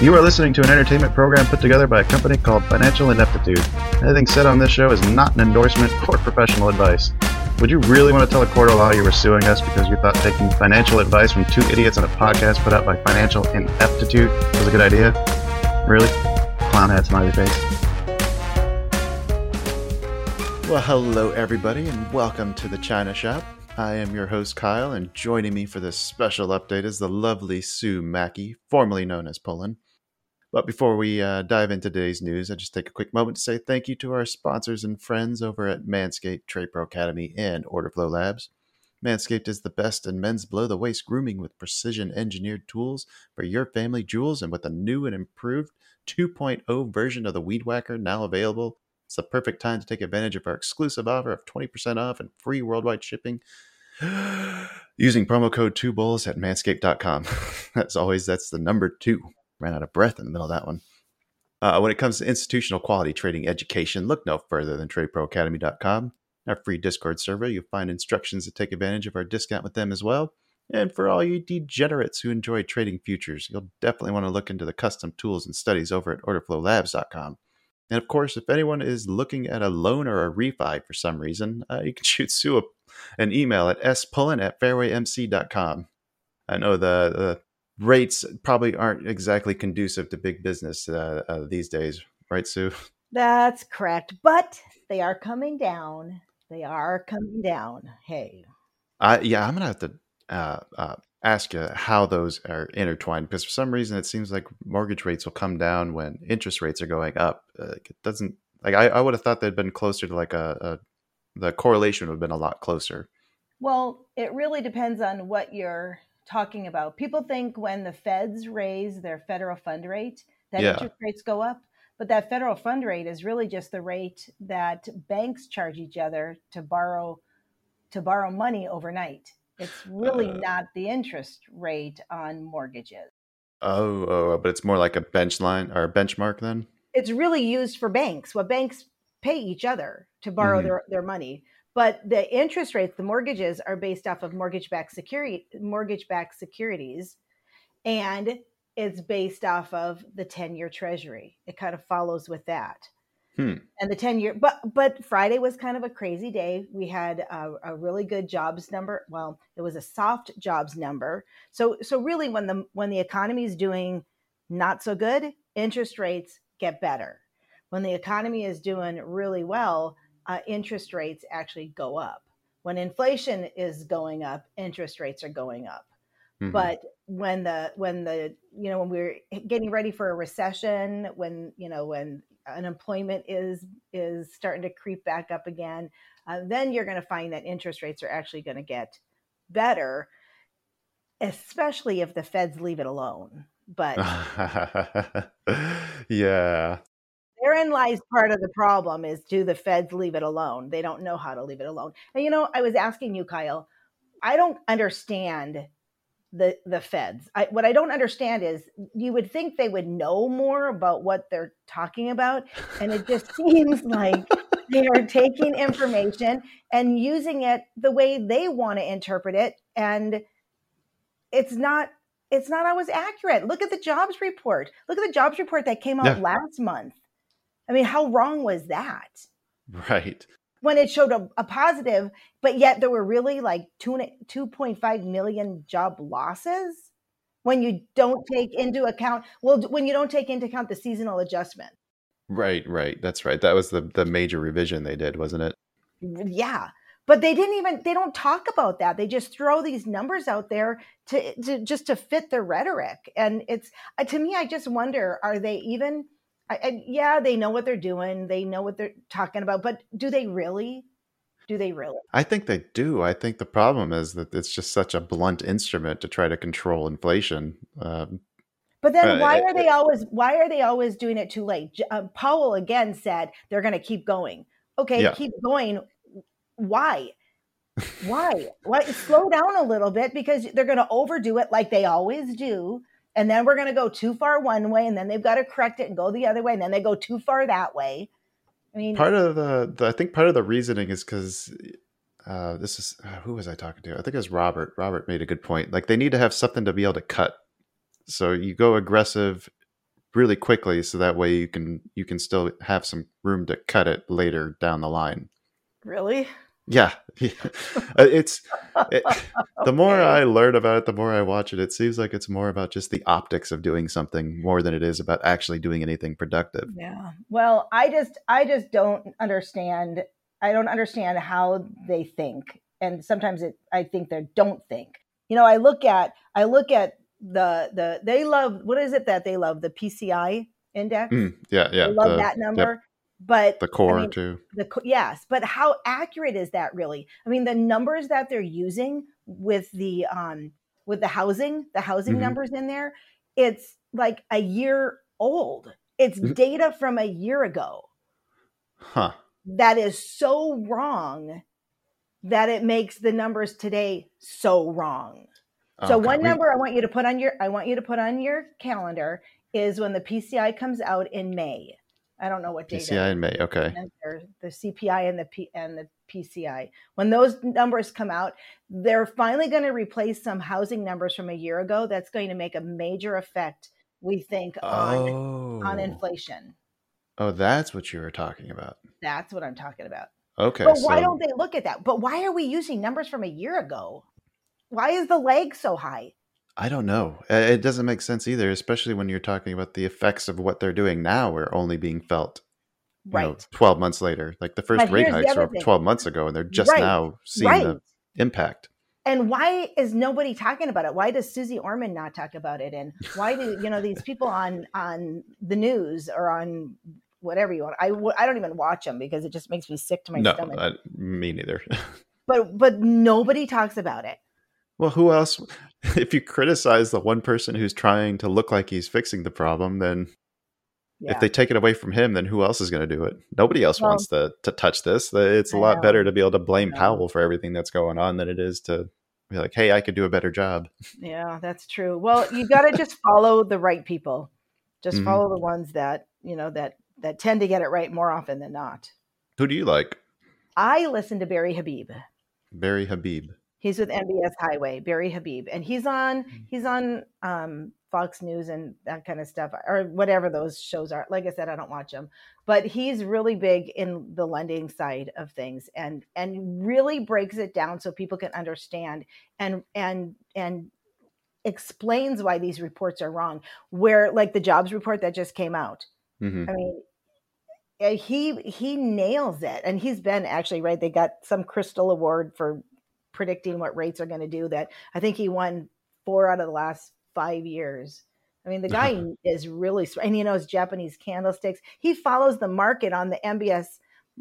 You are listening to an entertainment program put together by a company called Financial Ineptitude. Anything said on this show is not an endorsement or professional advice. Would you really want to tell a court of law you were suing us because you thought taking financial advice from two idiots on a podcast put out by Financial Ineptitude was a good idea? Really? Clown hat smiley face. Well, hello everybody, and welcome to the China Shop. I am your host Kyle, and joining me for this special update is the lovely Sue Mackey, formerly known as Pullen. But before we uh, dive into today's news, I just take a quick moment to say thank you to our sponsors and friends over at Manscaped, Trade Pro Academy, and Orderflow Labs. Manscaped is the best in men's below the waist grooming with precision engineered tools for your family jewels, and with a new and improved 2.0 version of the Weed Whacker now available. It's the perfect time to take advantage of our exclusive offer of 20% off and free worldwide shipping using promo code 2bulls at manscaped.com. As always, that's the number two ran out of breath in the middle of that one. Uh, when it comes to institutional quality trading education, look no further than tradeproacademy.com. Our free Discord server, you'll find instructions to take advantage of our discount with them as well. And for all you degenerates who enjoy trading futures, you'll definitely want to look into the custom tools and studies over at orderflowlabs.com. And of course, if anyone is looking at a loan or a refi for some reason, uh, you can shoot Sue an email at spullen at fairwaymc.com. I know the, the rates probably aren't exactly conducive to big business uh, uh, these days, right, Sue? That's correct, but they are coming down. They are coming down. Hey, I yeah, I'm gonna have to uh, uh, ask you how those are intertwined because for some reason it seems like mortgage rates will come down when interest rates are going up. Uh, it doesn't like I, I would have thought they'd been closer to like a, a the correlation would have been a lot closer. Well, it really depends on what you're talking about. People think when the feds raise their federal fund rate, that yeah. interest rates go up. But that federal fund rate is really just the rate that banks charge each other to borrow to borrow money overnight. It's really uh, not the interest rate on mortgages. Oh, oh, but it's more like a bench line or a benchmark then? It's really used for banks. What banks pay each other to borrow mm-hmm. their, their money but the interest rates the mortgages are based off of mortgage backed security mortgage backed securities and it's based off of the 10 year treasury. It kind of follows with that. Hmm. and the 10 year but but friday was kind of a crazy day. We had a, a, really good jobs number. Well it was a soft jobs number. So so really when the when the economy is doing not so good interest rates get better. When the economy is doing really well uh, interest rates actually go up. When inflation is going up, interest rates are going up. Mm-hmm. But when the when the you know when we're getting ready for a recession, when you know when unemployment is is starting to creep back up again, uh, then you're going to find that interest rates are actually going to get better, especially if the Feds leave it alone. But yeah, therein lies part of the problem is do the feds leave it alone? They don't know how to leave it alone. And you know i was asking you kyle i don't understand the the feds. I, what i don't understand is you would think they would know more about what they're talking about and it just seems like they are taking information and using it the way they want to interpret it and it's not it's not always accurate. Look at the jobs report. Look at the jobs report that came out yeah. last month I mean, how wrong was that? Right. When it showed a, a positive, but yet there were really like two, 2.5 million job losses when you don't take into account, well, when you don't take into account the seasonal adjustment. Right, right. That's right. That was the, the major revision they did, wasn't it? Yeah but they didn't even they don't talk about that they just throw these numbers out there to, to just to fit their rhetoric and it's uh, to me i just wonder are they even Yeah, they know what they're doing. They know what they're talking about, but do they really? Do they really? I think they do. I think the problem is that it's just such a blunt instrument to try to control inflation. Um, but then, why are they always? Why are they always doing it too late? Uh, Powell again said they're going to keep going. Okay, yeah. keep going. why? Why? Why slow down a little bit because they're going to overdo it like they always do. And then we're going to go too far one way and then they've got to correct it and go the other way and then they go too far that way. I mean, part of the, the I think part of the reasoning is because uh, this is uh, who was I talking to? I think it was Robert. Robert made a good point. Like they need to have something to be able to cut. So you go aggressive really quickly, so that way you can you can still have some room to cut it later down the line. Really? Yeah, uh, it's it, the more I learn about it, the more I watch it. It seems like it's more about just the optics of doing something more than it is about actually doing anything productive. Yeah. Well, I just I just don't understand. I don't understand how they think, and sometimes it I think they don't think. You know, I look at I look at the the they love what is it that they love the PCI index. Mm, yeah, yeah. They love the, that number. Yep but the core I mean, too the yes but how accurate is that really i mean the numbers that they're using with the um with the housing the housing mm-hmm. numbers in there it's like a year old it's mm-hmm. data from a year ago huh that is so wrong that it makes the numbers today so wrong so one number I want you to put on your I want you to put on your calendar is when the PCI comes out in May. I don't know what data. PCI in May. Okay. The CPI and the P and the PCI. When those numbers come out, they're finally going to replace some housing numbers from a year ago. That's going to make a major effect, we think, on oh. on inflation. Oh, that's what you were talking about. That's what I'm talking about. Okay. But why don't they look at that? But why are we using numbers from a year ago? Why is the lag so high? I don't know. It doesn't make sense either, especially when you're talking about the effects of what they're doing now are only being felt right. Know, 12 months later. Like the first but rate hikes were 12 months ago and they're just right. now seeing right. the impact. And why is nobody talking about it? Why does Suze Orman not talk about it? And why do you know these people on on the news or on whatever you want? I I don't even watch them because it just makes me sick to my no, stomach. I, me neither. but but nobody talks about it. Well, who else? If you criticize the one person who's trying to look like he's fixing the problem, then yeah. if they take it away from him, then who else is going to do it? Nobody else well, wants to to touch this. It's a I lot know. better to be able to blame Powell for everything that's going on than it is to be like, "Hey, I could do a better job." Yeah, that's true. Well, you got to just follow the right people. Just mm-hmm. follow the ones that you know that that tend to get it right more often than not. Who do you like? I listen to Barry Habib. Barry Habib. He's with MBS Highway, Barry Habib, and he's on mm. he's on um, Fox News and that kind of stuff, or whatever those shows are. Like I said, I don't watch them, but he's really big in the lending side of things, and and really breaks it down so people can understand and and and explains why these reports are wrong. Where like the jobs report that just came out, mm-hmm. I mean, eh, he he nails it and he's been actually right they got some crystal award for predicting what rates are going to do that I think he won four out of the last five years. I mean, the guy is really, and he knows Japanese candlesticks. He follows the market on the MBS,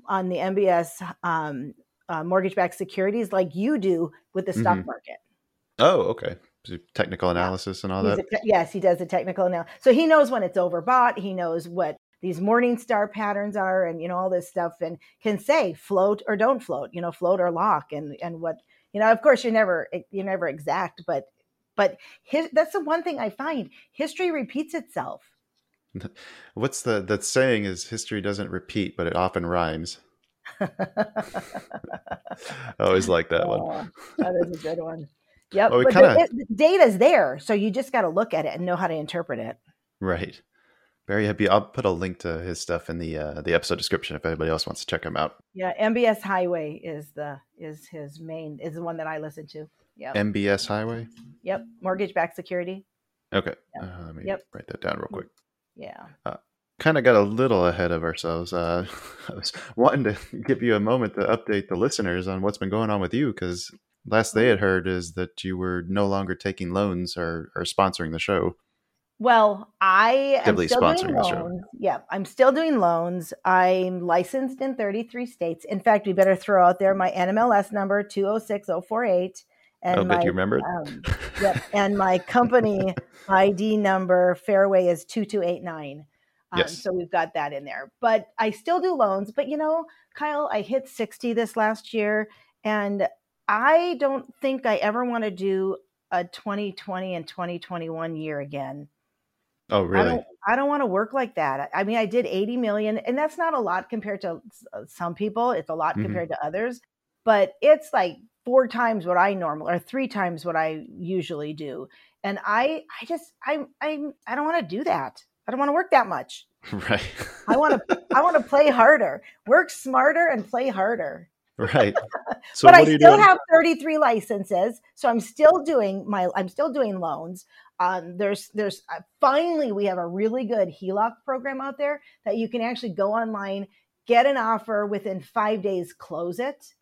on the MBS um, uh, mortgage-backed securities, like you do with the stock mm-hmm. market. Oh, okay. Technical analysis yeah. and all He's that. Te- yes, he does the technical analysis. So he knows when it's overbought. He knows what these morning star patterns are, and you know all this stuff, and can say float or don't float. You know, float or lock, and and what you know of course you're never you're never exact but but his, that's the one thing i find history repeats itself. What's the that saying is history doesn't repeat but it often rhymes. I always like that oh, one that is a good one. Yep well, we but kinda... data's there so you just got to look at it and know how to interpret it. Right very happy. I'll put a link to his stuff in the uh, the episode description if anybody else wants to check him out. Yeah, MBS Highway is the is his main is the one that I listen to. Yeah. MBS Highway. Yep. Mortgage backed security. Okay. Yep. Uh, let me yep. write that down real quick. Yeah. Uh, kind of got a little ahead of ourselves. Uh, I was wanting to give you a moment to update the listeners on what's been going on with you because last they had heard is that you were no longer taking loans or, or sponsoring the show. Well, I am still doing loans. Yeah, I'm still doing loans. I'm licensed in 33 states. In fact, we better throw out there my NMLS number 206048 and oh, my, you remember um, yep, and my company ID number Fairway is 2289. Um, yes. So we've got that in there. But I still do loans. But you know, Kyle, I hit 60 this last year, and I don't think I ever want to do a 2020 and 2021 year again. Oh, I really? don't, I don't want to work like that. I mean, I did 80 million, and that's not a lot compared to uh, some people. It's a lot Mhm. compared to others, but it's like four times what I normal or three times what I usually do. And I, I just, I, I, I don't want to do that. I don't want to work that much. Right. I want to, I want to play harder, work smarter, and play harder. right. So but what I still doing? have 33 licenses, so I'm still doing my, I'm still doing loans. Um, there's, there's uh, finally we have a really good HELOC program out there that you can actually go online, get an offer within five days, close it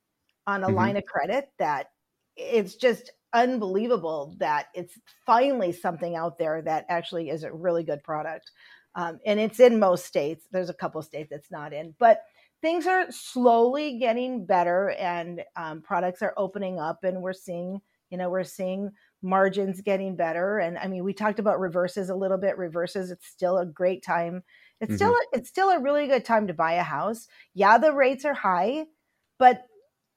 on a Mhm. line of credit. That it's just unbelievable that it's finally something out there that actually is a really good product. Um, and it's in most states. There's a couple states that's not in, but things are slowly getting better and um, products are opening up and we're seeing you know we're seeing margins getting better and i mean we talked about reverses a little bit reverses it's still a great time it's still mm-hmm. a, it's still a really good time to buy a house yeah the rates are high but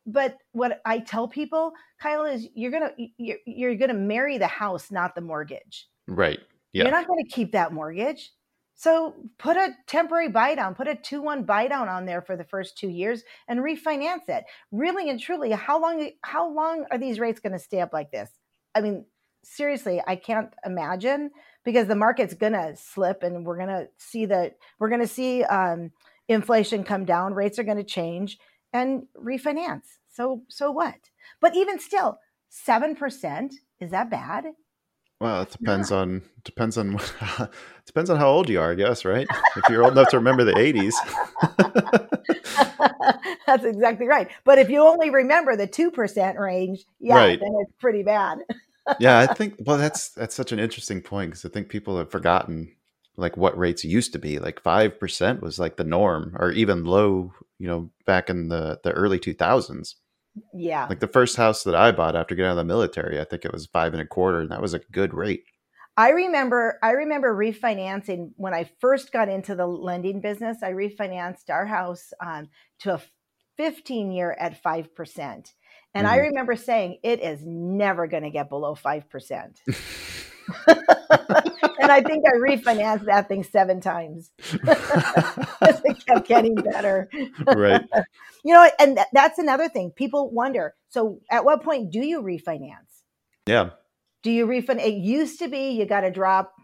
but what i tell people kyle is you're gonna you're, you're gonna marry the house not the mortgage Right. Yeah. you're not going to keep that mortgage. So put a temporary buy down, put a 2 1 buy down on there for the first two years and refinance it. Really and truly, how long how long are these rates going to stay up like this? I mean, seriously, I can't imagine because the market's going to slip and we're going to see that we're to see um, inflation come down, rates are going to change and refinance. So so what? But even still, 7% is that bad? Well, it depends on depends on depends on how old you are, I guess, right? If you're old enough to remember the '80s, That's exactly right. But if you only remember the 2% range, yeah, Right. then it's pretty bad. Yeah, I think. Well, that's that's such an interesting point because I think people have forgotten like what rates used to be. Like five percent was like the norm, or even low. You know, back in the the early 2000s. Yeah. Like the first house that I bought after getting out of the military, I think it was five and a quarter, and that was a good rate. I remember I remember refinancing when I first got into the lending business. I refinanced our house um, to a 15 year at 5%. And I Mhm. remember saying it is never going to get below 5%. and I think I refinanced that thing seven times. Because it kept getting better. right. You know, and th- that's another thing. People wonder. So, at what point do you refinance? Yeah. Do you refund? It used to be you got to drop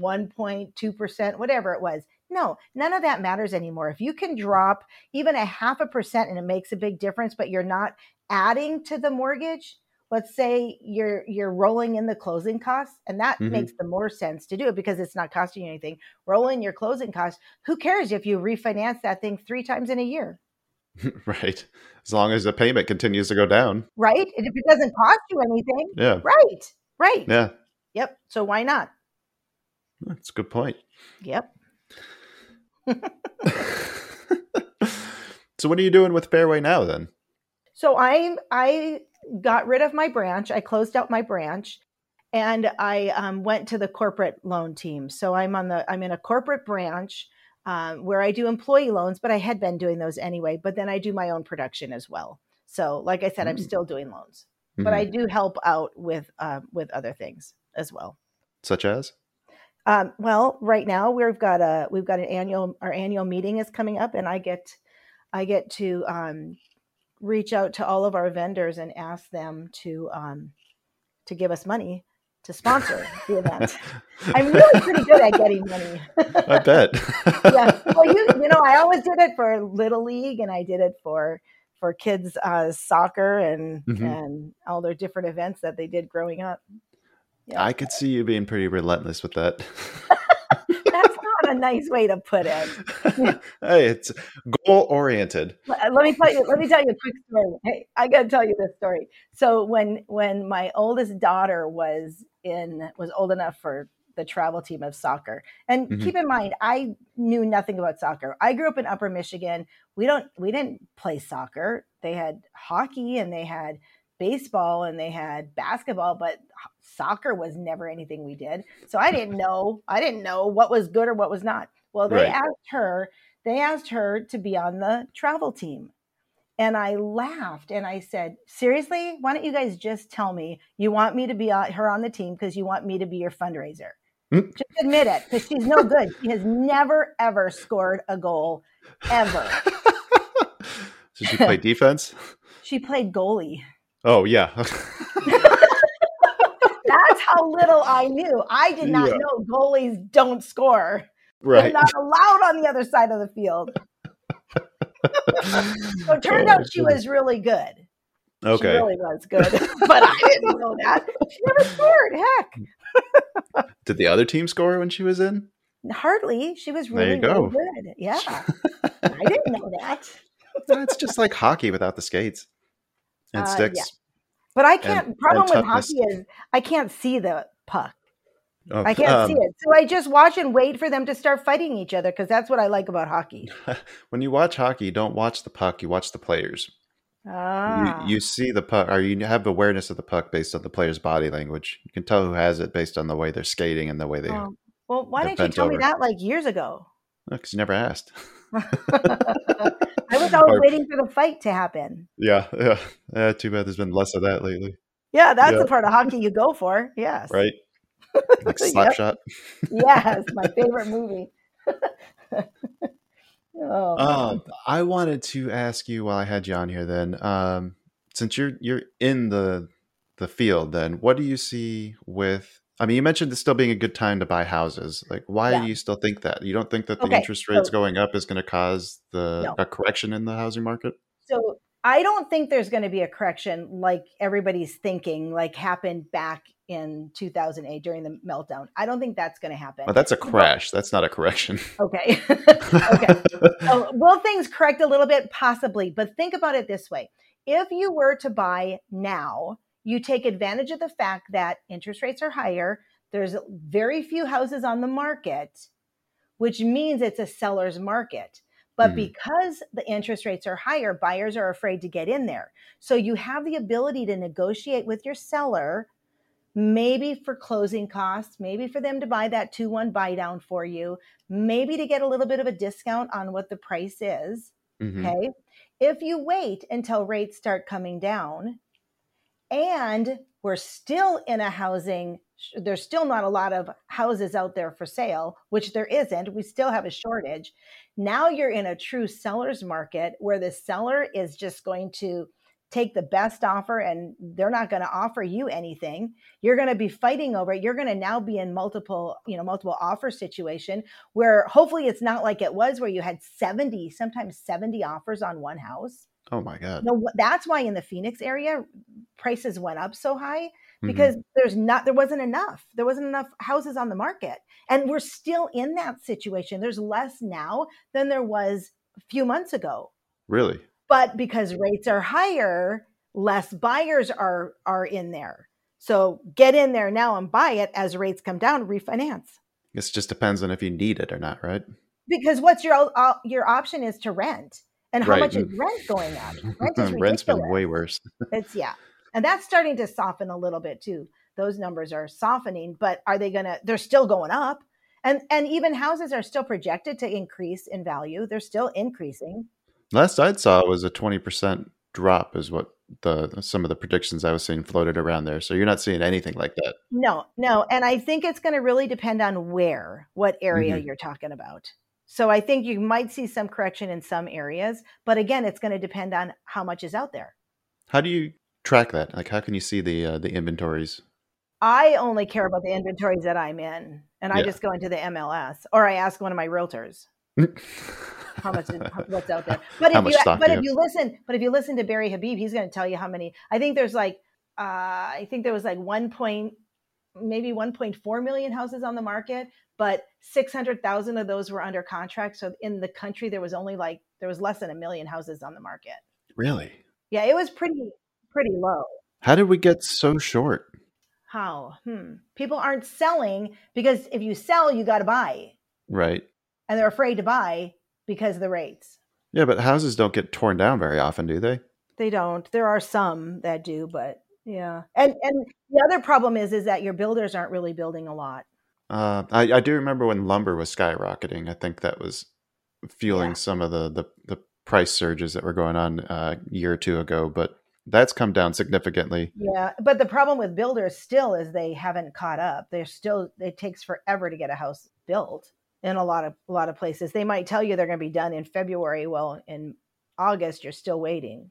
1.2%, whatever it was. No, none of that matters anymore. If you can drop even a half a percent and it makes a big difference, but you're not adding to the mortgage, let's say you're you're rolling in the closing costs, and that Mhm. makes the more sense to do it because it's not costing you anything. Roll in your closing costs. Who cares if you refinance that thing three times in a year, right. As long as the payment continues to go down. right? And if it doesn't cost you anything, Yeah. right, right. Yeah. Yep. So why not? That's a good point. Yep. so what are you doing with Fairway now then? So I I got rid of my branch. I closed out my branch, and I um, went to the corporate loan team. So I'm on the I'm in a corporate branch um, where I do employee loans, but I had been doing those anyway. But then I do my own production as well. So like I said, I'm Mm. still doing loans, but Mhm. I do help out with uh, with other things as well. Such as? Um, well, right now we've got a we've got an annual our annual meeting is coming up, and I get I get to um, reach out to all of our vendors and ask them to um, to give us money to sponsor the event. I'm really pretty good at getting money. I bet. yeah, well, you you know, I always did it for Little League, and I did it for for kids uh, soccer and Mhm. and all their different events that they did growing up. Yeah. I could see you being pretty relentless with that. That's not a nice way to put it. hey, it's goal oriented. let let me tell you let me tell you a quick story hey i gotta tell you this story so when when my oldest daughter was in was old enough for the travel team of soccer and Mhm. keep in mind i knew nothing about soccer i grew up in upper michigan we don't we didn't play soccer they had hockey and they had baseball and they had basketball but soccer was never anything we did so i didn't know i didn't know what was good or what was not well they Right. asked her they asked her to be on the travel team And I laughed and I said, Seriously, why don't you guys just tell me you want me to be uh, her on the team because you want me to be your fundraiser? Hmm. Just admit it because she's no good. She has never, ever scored a goal, ever. Did she play defense? She played goalie. Oh yeah. That's how little I knew. I did not Yeah. know goalies don't score. They're right. not allowed on the other side of the field. So it turned Oh, out she was really good. She Okay. really was good. but I didn't know that. She never scored. Heck. Did the other team score when she was in? Hardly. She was really, really good. Yeah. I didn't know that. It's just like hockey without the skates and Uh, sticks. yeah. But I can't And- problem and with hockey is I can't see the puck. Oh, I can't um, see it. So I just watch and wait for them to start fighting each other because that's what I like about hockey. When you watch hockey, you don't watch the puck, you watch the players. Ah. You, you see the puck, or you have awareness of the puck based on the player's body language. You can tell who has it based on the way they're skating and the way they. Oh, well, why didn't you tell me that like years ago? Because you never asked. I was always waiting for the fight to happen. Yeah, yeah. yeah too bad there's been less of that lately, Yeah, that's Yeah. the part of hockey you go for. Yes. right? Like Yep. Slapshot. Yes, my favorite movie. oh, Uh, I wanted to ask you while I had you on here. Then, um, since you're you're in the the field, then what do you see with? I mean, you mentioned this still being a good time to buy houses. Like, why Yeah. do you still think that? You don't think that the Okay, interest rates so- going up is going to cause the No. a correction in the housing market? so I don't think there's going to be a correction like everybody's thinking, like happened back in 2008 during the meltdown. I don't think that's going to happen. Well, that's a crash. That's not a correction. Okay. okay. So, will things correct a little bit? Possibly. But think about it this way if you were to buy now, you take advantage of the fact that interest rates are higher, there's very few houses on the market, which means it's a seller's market. But Mhm. because the interest rates are higher, buyers are afraid to get in there. So you have the ability to negotiate with your seller, maybe for closing costs, maybe for them to buy that 2 1 buy down for you, maybe to get a little bit of a discount on what the price is. Mhm. Okay. If you wait until rates start coming down and we're still in a housing, there's still not a lot of houses out there for sale, which there isn't. We still have a shortage. Now you're in a true seller's market where the seller is just going to take the best offer and they're not going to offer you anything you're going to be fighting over it you're going to now be in multiple you know multiple offer situation where hopefully it's not like it was where you had 70 sometimes 70 offers on one house Oh my god. no that's why in the phoenix area prices went up so high Mhm. because there's not there wasn't enough. There wasn't enough houses on the market and we're still in that situation. There's less now than there was a few months ago. Really, but because rates are higher less buyers are are in there. So get in there now and buy it as rates come down refinance. This just depends on if you need it or not, right? because what's your uh, your option is to rent and how Right. much is rent going up rent is Rent's been way worse. it's yeah and that's starting to soften a little bit too those numbers are softening but are they gonna they're still going up and and even houses are still projected to increase in value they're still increasing Last I saw was a twenty percent drop, is what the some of the predictions I was seeing floated around there. So you're not seeing anything like that. no no and i think it's going to really depend on where what area Mhm. you're talking about so i think you might see some correction in some areas but again it's going to depend on how much is out there How do you track that? Like, how can you see the uh, the inventories? i only care about the inventories that i'm in and i just go into the mls or i ask one of my realtors how much is, what's out there. But How if you but you if you listen, but if you listen to Barry Habib, he's going to tell you how many. I think there's like uh, I think there was like one point maybe 1.4 million houses on the market, but 600,000 of those were under contract. So in the country there was only like there was less than a million houses on the market. really? Yeah, it was pretty pretty low. How did we get so short? How? Hmm. People aren't selling because if you sell, you got to buy, Right. and they're afraid to buy because of the rates. Yeah, but houses don't get torn down very often, do they? They don't. There are some that do, but yeah. And and the other problem is is that your builders aren't really building a lot. Uh, I, I do remember when lumber was skyrocketing. I think that was fueling Yeah. some of the, the, the price surges that were going on uh, a year or two ago, but that's come down significantly. Yeah, but the problem with builders still is they haven't caught up. They're still it takes forever to get a house built in a lot of a lot of places. They might tell you they're going to be done in February. Well, in August you're still waiting.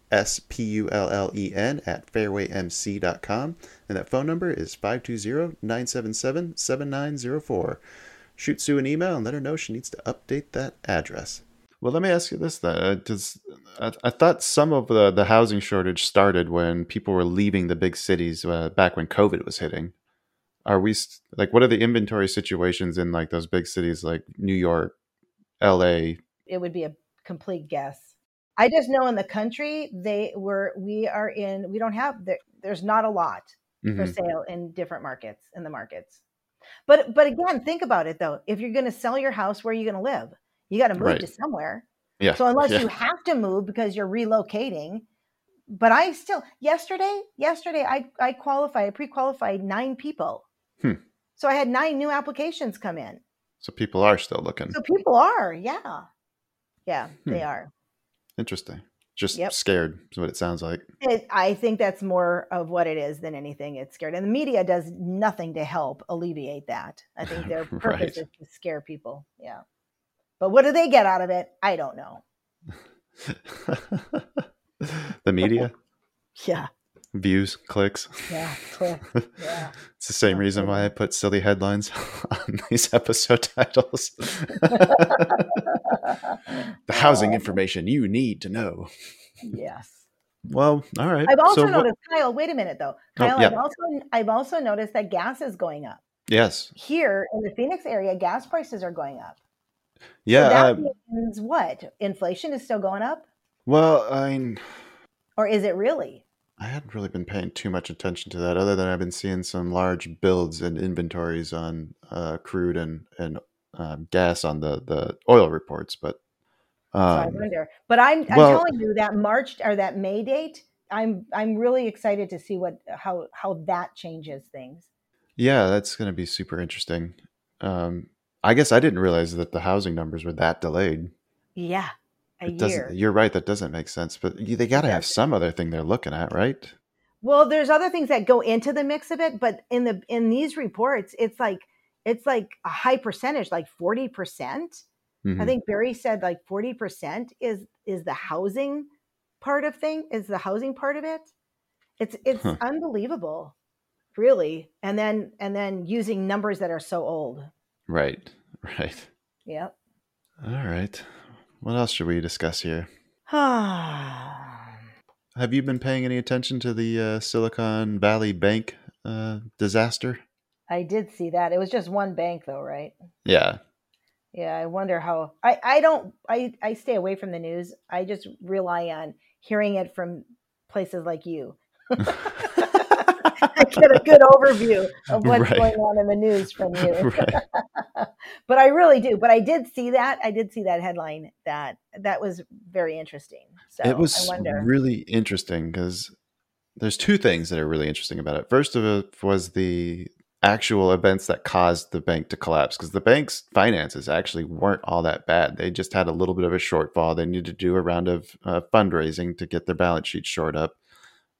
S-P-U-L-L-E-N at fairwaymc.com. And that phone number is 520-977-7904. Shoot Sue an email and let her know she needs to update that address. Well, let me ask you this then. Uh, does, I, I, thought some of the, the housing shortage started when people were leaving the big cities uh, back when COVID was hitting. Are we like, what are the inventory situations in like those big cities like New York, LA? It would be a complete guess. I just know in the country they were we are in we don't have there, there's not a lot mm-hmm. for sale in different markets in the markets. But but again, think about it though. If you're going to sell your house, where are you going to live? You got to move right. to somewhere. Yeah. So unless yeah. you have to move because you're relocating, but I still yesterday yesterday I I qualified I pre-qualified nine people. Hmm. So I had nine new applications come in. So people are still looking. So people are, yeah, yeah, hmm. they are. Interesting. Just yep. scared is what it sounds like. It, I think that's more of what it is than anything. It's scared, and the media does nothing to help alleviate that. I think their purpose right. is to scare people. Yeah, but what do they get out of it? I don't know. the media. yeah views, clicks. Yeah, click. Yeah. it's the same reason why I put silly headlines on these episode titles. the housing information you need to know. Yes. Well, all right. I've also so noticed, what... Kyle. Wait a minute, though, oh, Kyle. Oh, yeah. I've also I've also noticed that gas is going up. Yes. Here in the Phoenix area, gas prices are going up. Yeah. So that uh, means what? Inflation is still going up. Well, I. Mean... Or is it really? I hadn't really been paying too much attention to that, other than I've been seeing some large builds and inventories on uh, crude and and um, gas on the the oil reports. But um, so I wonder. But I'm, I'm well, telling you that March or that May date, I'm I'm really excited to see what how how that changes things. Yeah, that's going to be super interesting. Um, I guess I didn't realize that the housing numbers were that delayed. Yeah, a it year. Doesn't, you're right. That doesn't make sense. But they got to have some other thing they're looking at, right? Well, there's other things that go into the mix of it, but in the in these reports, it's like it's like a high percentage, like forty percent. Mm-hmm. I think Barry said like forty percent is is the housing part of thing. Is the housing part of it? It's it's huh. unbelievable, really. And then and then using numbers that are so old. Right. Right. Yep. All right. What else should we discuss here? Have you been paying any attention to the uh, Silicon Valley Bank uh, disaster? I did see that. It was just one bank, though, right? Yeah. Yeah, I wonder how. I I don't. I I stay away from the news. I just rely on hearing it from places like you. I get a good overview of what's right. going on in the news from you. Right. but I really do. But I did see that. I did see that headline. That that was very interesting. So it was really interesting because there's two things that are really interesting about it. First of it was the actual events that caused the bank to collapse because the bank's finances actually weren't all that bad. They just had a little bit of a shortfall. They needed to do a round of uh, fundraising to get their balance sheet shored up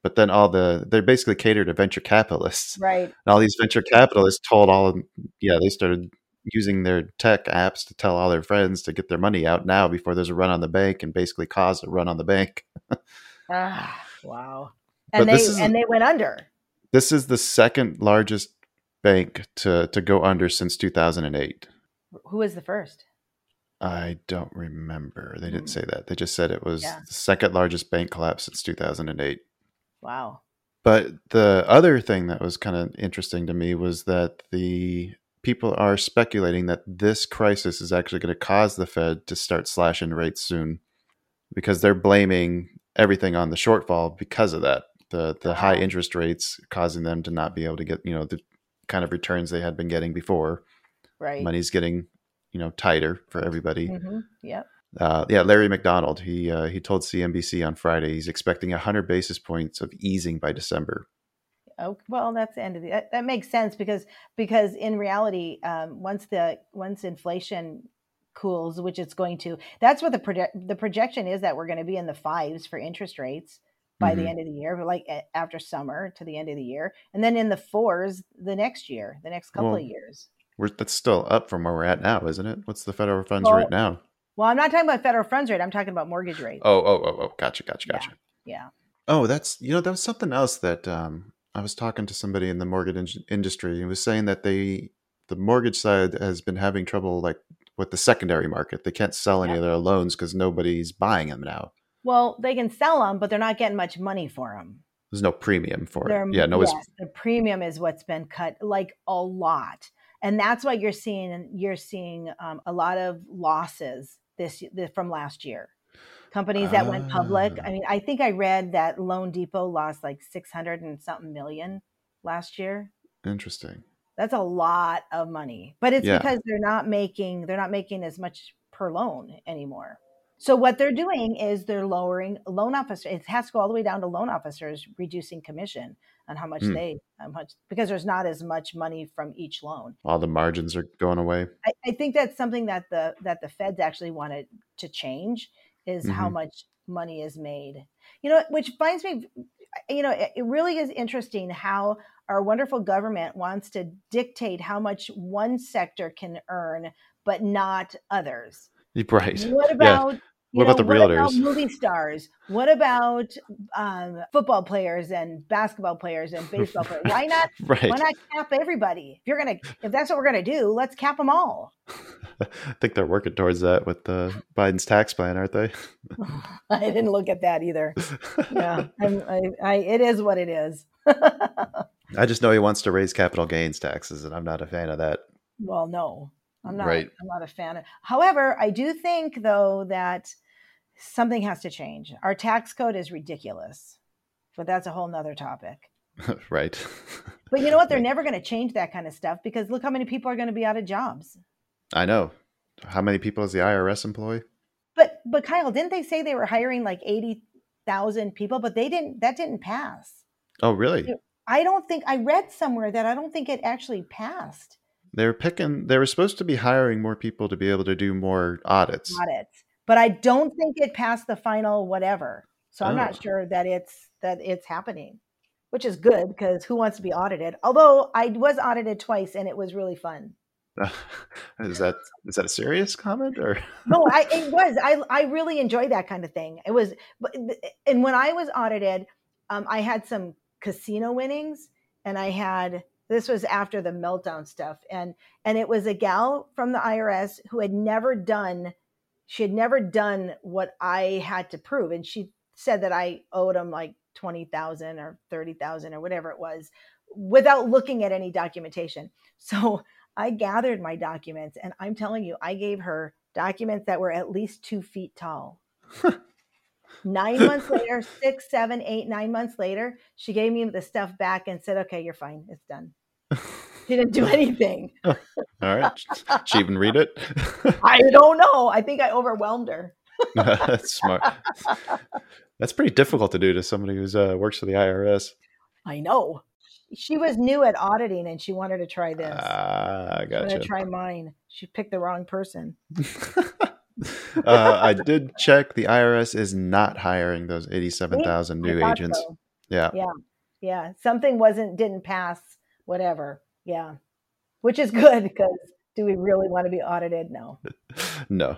but then all the they basically cater to venture capitalists right and all these venture capitalists told all of yeah they started using their tech apps to tell all their friends to get their money out now before there's a run on the bank and basically cause a run on the bank ah wow and but they is, and they went under this is the second largest bank to to go under since 2008 who was the first I don't remember. They didn't Mm. say that. They just said it was Yeah. the second largest bank collapse since 2008. Wow. But the other thing that was kind of interesting to me was that the people are speculating that this crisis is actually going to cause the Fed to start slashing rates soon because they're blaming everything on the shortfall because of that. The the high interest rates causing them to not be able to get, you know, the kind of returns they had been getting before. Right. Money's getting, you know, tighter for everybody. hmm Yep. Uh, yeah, Larry McDonald. He uh, he told CNBC on Friday he's expecting hundred basis points of easing by December. Oh, well, that's the end of the. That, that makes sense because because in reality, um, once the once inflation cools, which it's going to, that's what the project the projection is that we're going to be in the fives for interest rates by Mhm. the end of the year, but like after summer to the end of the year, and then in the fours the next year, the next couple Well, of years. We're that's still up from where we're at now, isn't it? What's the federal funds Well, rate now? Well, I'm not talking about federal funds rate. I'm talking about mortgage rates. Oh, oh, oh, oh, gotcha, gotcha, gotcha. Yeah. Oh, that's you know that was something else that um, I was talking to somebody in the mortgage in- industry He was saying that they the mortgage side has been having trouble like with the secondary market. They can't sell any Yeah. of their loans because nobody's buying them now. Well, they can sell them, but they're not getting much money for them. There's no premium for They're- it. Yeah, no, yes, the premium is what's been cut like a lot, and that's why you're seeing you're seeing um, a lot of losses this, this from last year. Companies that went public. Ah. I mean, I think I read that Loan Depot lost like six hundred and something million last year. interesting. That's a lot of money, but it's Yeah. because they're not making they're not making as much per loan anymore. So what they're doing is they're lowering loan officers. It has to go all the way down to loan officers reducing commission on how much Hmm. they how much because there's not as much money from each loan. All the margins are going away. I, I think that's something that the that the feds actually wanted to change is how Mhm. much money is made. You know, which finds me, you know, it, it really is interesting how our wonderful government wants to dictate how much one sector can earn, but not others. Right. What about you What about the what about realtors? movie stars? What about um, football players and basketball players and baseball players? Why not? Right. Why not cap everybody? If you're gonna, if that's what we're gonna do, let's cap them all. I think they're working towards that with the Biden's tax plan, aren't they? I didn't look at that either. Yeah, I'm, I, I, it is what it is. I just know he wants to raise capital gains taxes, and I'm not a fan of that. well, no, I'm not. Right. I'm not a fan. Of, however, I do think though that something has to change. Our tax code is ridiculous, but that's a whole nother topic. right. But you know what? They're never going to change that kind of stuff because look how many people are going to be out of jobs. I know. How many people does the IRS employ? But but Kyle, didn't they say they were hiring like eighty thousand people? But they didn't. That didn't pass. Oh, really? I don't think I read somewhere that I don't think it actually passed They were picking. They were supposed to be hiring more people to be able to do more audits. audits, but I don't think it passed the final whatever. So I'm Oh. not sure that it's that it's happening, which is good because who wants to be audited? Although I was audited twice and it was really fun. is that is that a serious comment or? No, I it was. I I really enjoyed that kind of thing. It was, and when I was audited, um, I had some casino winnings, and I had this was after the meltdown stuff, and and it was a gal from the IRS who had never done, she had never done what I had to prove, and she said that I owed them like twenty thousand or thirty thousand or whatever it was, without looking at any documentation. So I gathered my documents, and I'm telling you, I gave her documents that were at least two feet tall. nine months later, six, seven, eight, nine months later, she gave me the stuff back and said, "Okay, you're fine. It's done." She didn't do anything. All right. She even read it. I don't know. I think I overwhelmed her. That's smart. That's pretty difficult to do to somebody who's uh, works for the IRS. I know. She was new at auditing, and she wanted to try this. Ah, I gotcha. to try mine. She picked the wrong person. uh, I did check. The IRS is not hiring those eighty-seven thousand new agents. so. Yeah. Yeah. Yeah. Something wasn't didn't pass. Whatever. Yeah. Which is good because do we really want to be audited? No. No.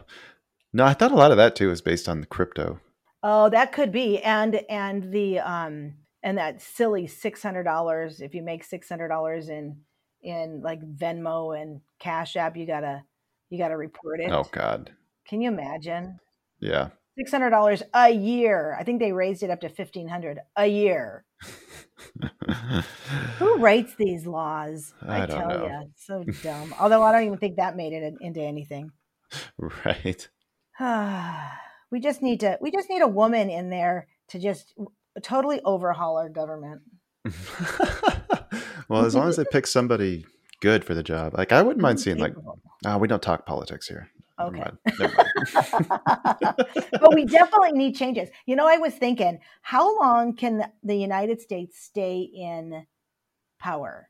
No, I thought a lot of that too was based on the crypto. Oh, that could be. And and the um and that silly six hundred dollars. If you make six hundred dollars in in like Venmo and Cash App, you gotta you gotta report it. Oh God. Can you imagine? Yeah. Six hundred dollars a year. I think they raised it up to fifteen hundred a year. Who writes these laws? I don't tell you, so dumb. Although I don't even think that made it into anything. right. we just need to. We just need a woman in there to just totally overhaul our government. well, as long as they pick somebody good for the job, like I wouldn't mind seeing like. Oh, we don't talk politics here. Never Okay. mind. Never mind. but we definitely need changes. You know, I was thinking, how long can the United States stay in power?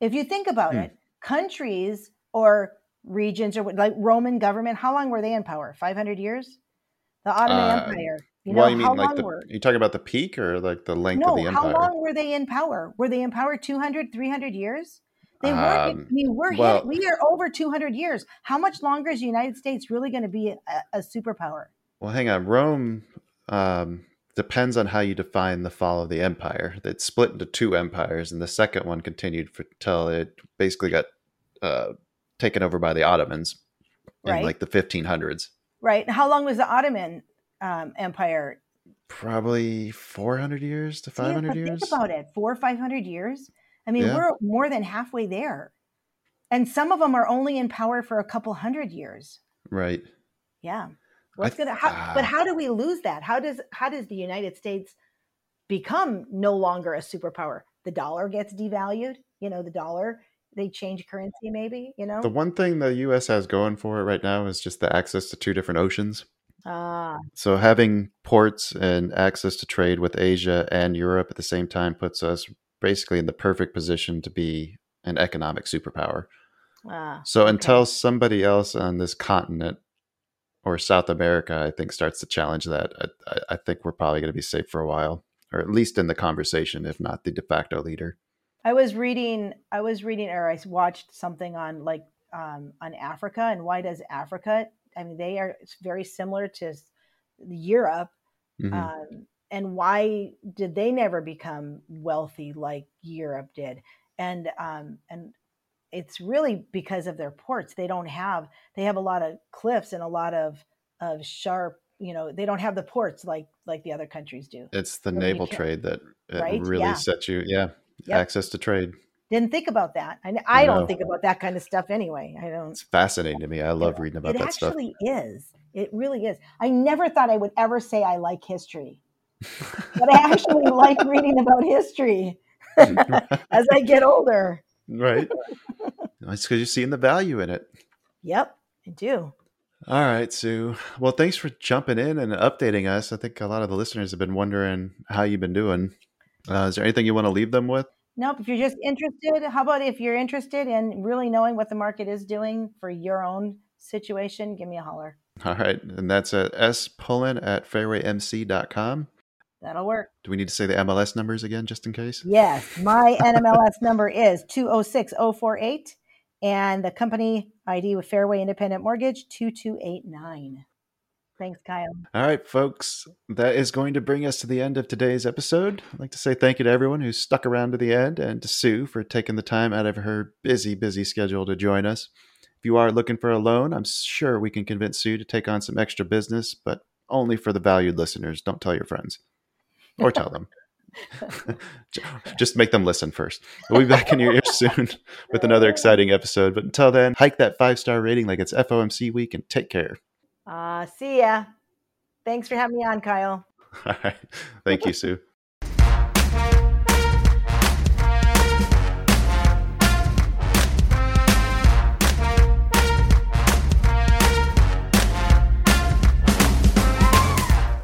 If you think about Hmm. it, countries or regions or like Roman government, how long were they in power? 500 years? The Ottoman Uh, Empire. You know, well, you how mean like long the? were You talking about the peak or like the length no, of the empire? how long were they in power? Were they in power 200, 300 years? They weren't. Um, I mean, we're well- hit, we are over 200 years. How much longer is the United States really going to be a, a superpower? Well, hang on. Rome um, depends on how you define the fall of the empire. It split into two empires, and the second one continued for till it basically got uh, taken over by the Ottomans Right. in like the 1500s. Right. How long was the Ottoman um, Empire? Probably 400 years to See, but 500 years. Think about it. Four or 500 years. I mean, Yeah. we're more than halfway there. And some of them are only in power for a couple hundred years. Right. Yeah. What's th- gonna? How, ah. but how do we lose that? How does how does the United States become no longer a superpower? The dollar gets devalued. You know, the dollar. They change currency, maybe. You know. The one thing the U.S. has going for it right now is just the access to two different oceans. Ah, So having ports and access to trade with Asia and Europe at the same time puts us basically in the perfect position to be an economic superpower. ah. So Okay. until somebody else on this continent or South America, I think, starts to challenge that, I, I- think we're probably going to be safe for a while, or at least in the conversation, if not the de facto leader. I was reading. I was reading, or I watched something on like um, on Africa and why does Africa? I mean, they are very similar to Europe, Mhm. um, and why did they never become wealthy like Europe did? And um, and it's really because of their ports. They don't have. They have a lot of cliffs and a lot of of sharp. You know, they don't have the ports like like the other countries do. it's the you naval trade that it Right? really Yeah. sets you, yeah, Yep. access to trade. Didn't think about that. I, I No. don't think about that kind of stuff anyway. I don't. It's fascinating to me. I love reading about it that stuff. It actually is. It really is. I never thought I would ever say I like history, but I actually like reading about history as I get older. right? It's because you're seeing the value in it. Yep, I do. All right, Sue. Well, thanks for jumping in and updating us. I think a lot of the listeners have been wondering how you've been doing. Uh, is there anything you want to leave them with? Nope. If you're just interested, how about if you're interested in really knowing what the market is doing for your own situation, give me a holler. All right, and that's at spullen at fairwaymc.com. That'll work. Do we need to say the MLS numbers again, just in case? Yes, my NMLS number is 206048 and the company ID with Fairway Independent Mortgage 2289. Thanks, Kyle. All right, folks, that is going to bring us to the end of today's episode. I'd like to say thank you to everyone who stuck around to the end and to Sue for taking the time out of her busy, busy schedule to join us. If you are looking for a loan, I'm sure we can convince Sue to take on some extra business, but only for the valued listeners. Don't tell your friends or tell them. Just make them listen first. We'll be back in your ears soon with another exciting episode. But until then, hike that five star rating like it's FOMC week and take care. Uh, see ya. Thanks for having me on, Kyle. All right. Thank you, Sue.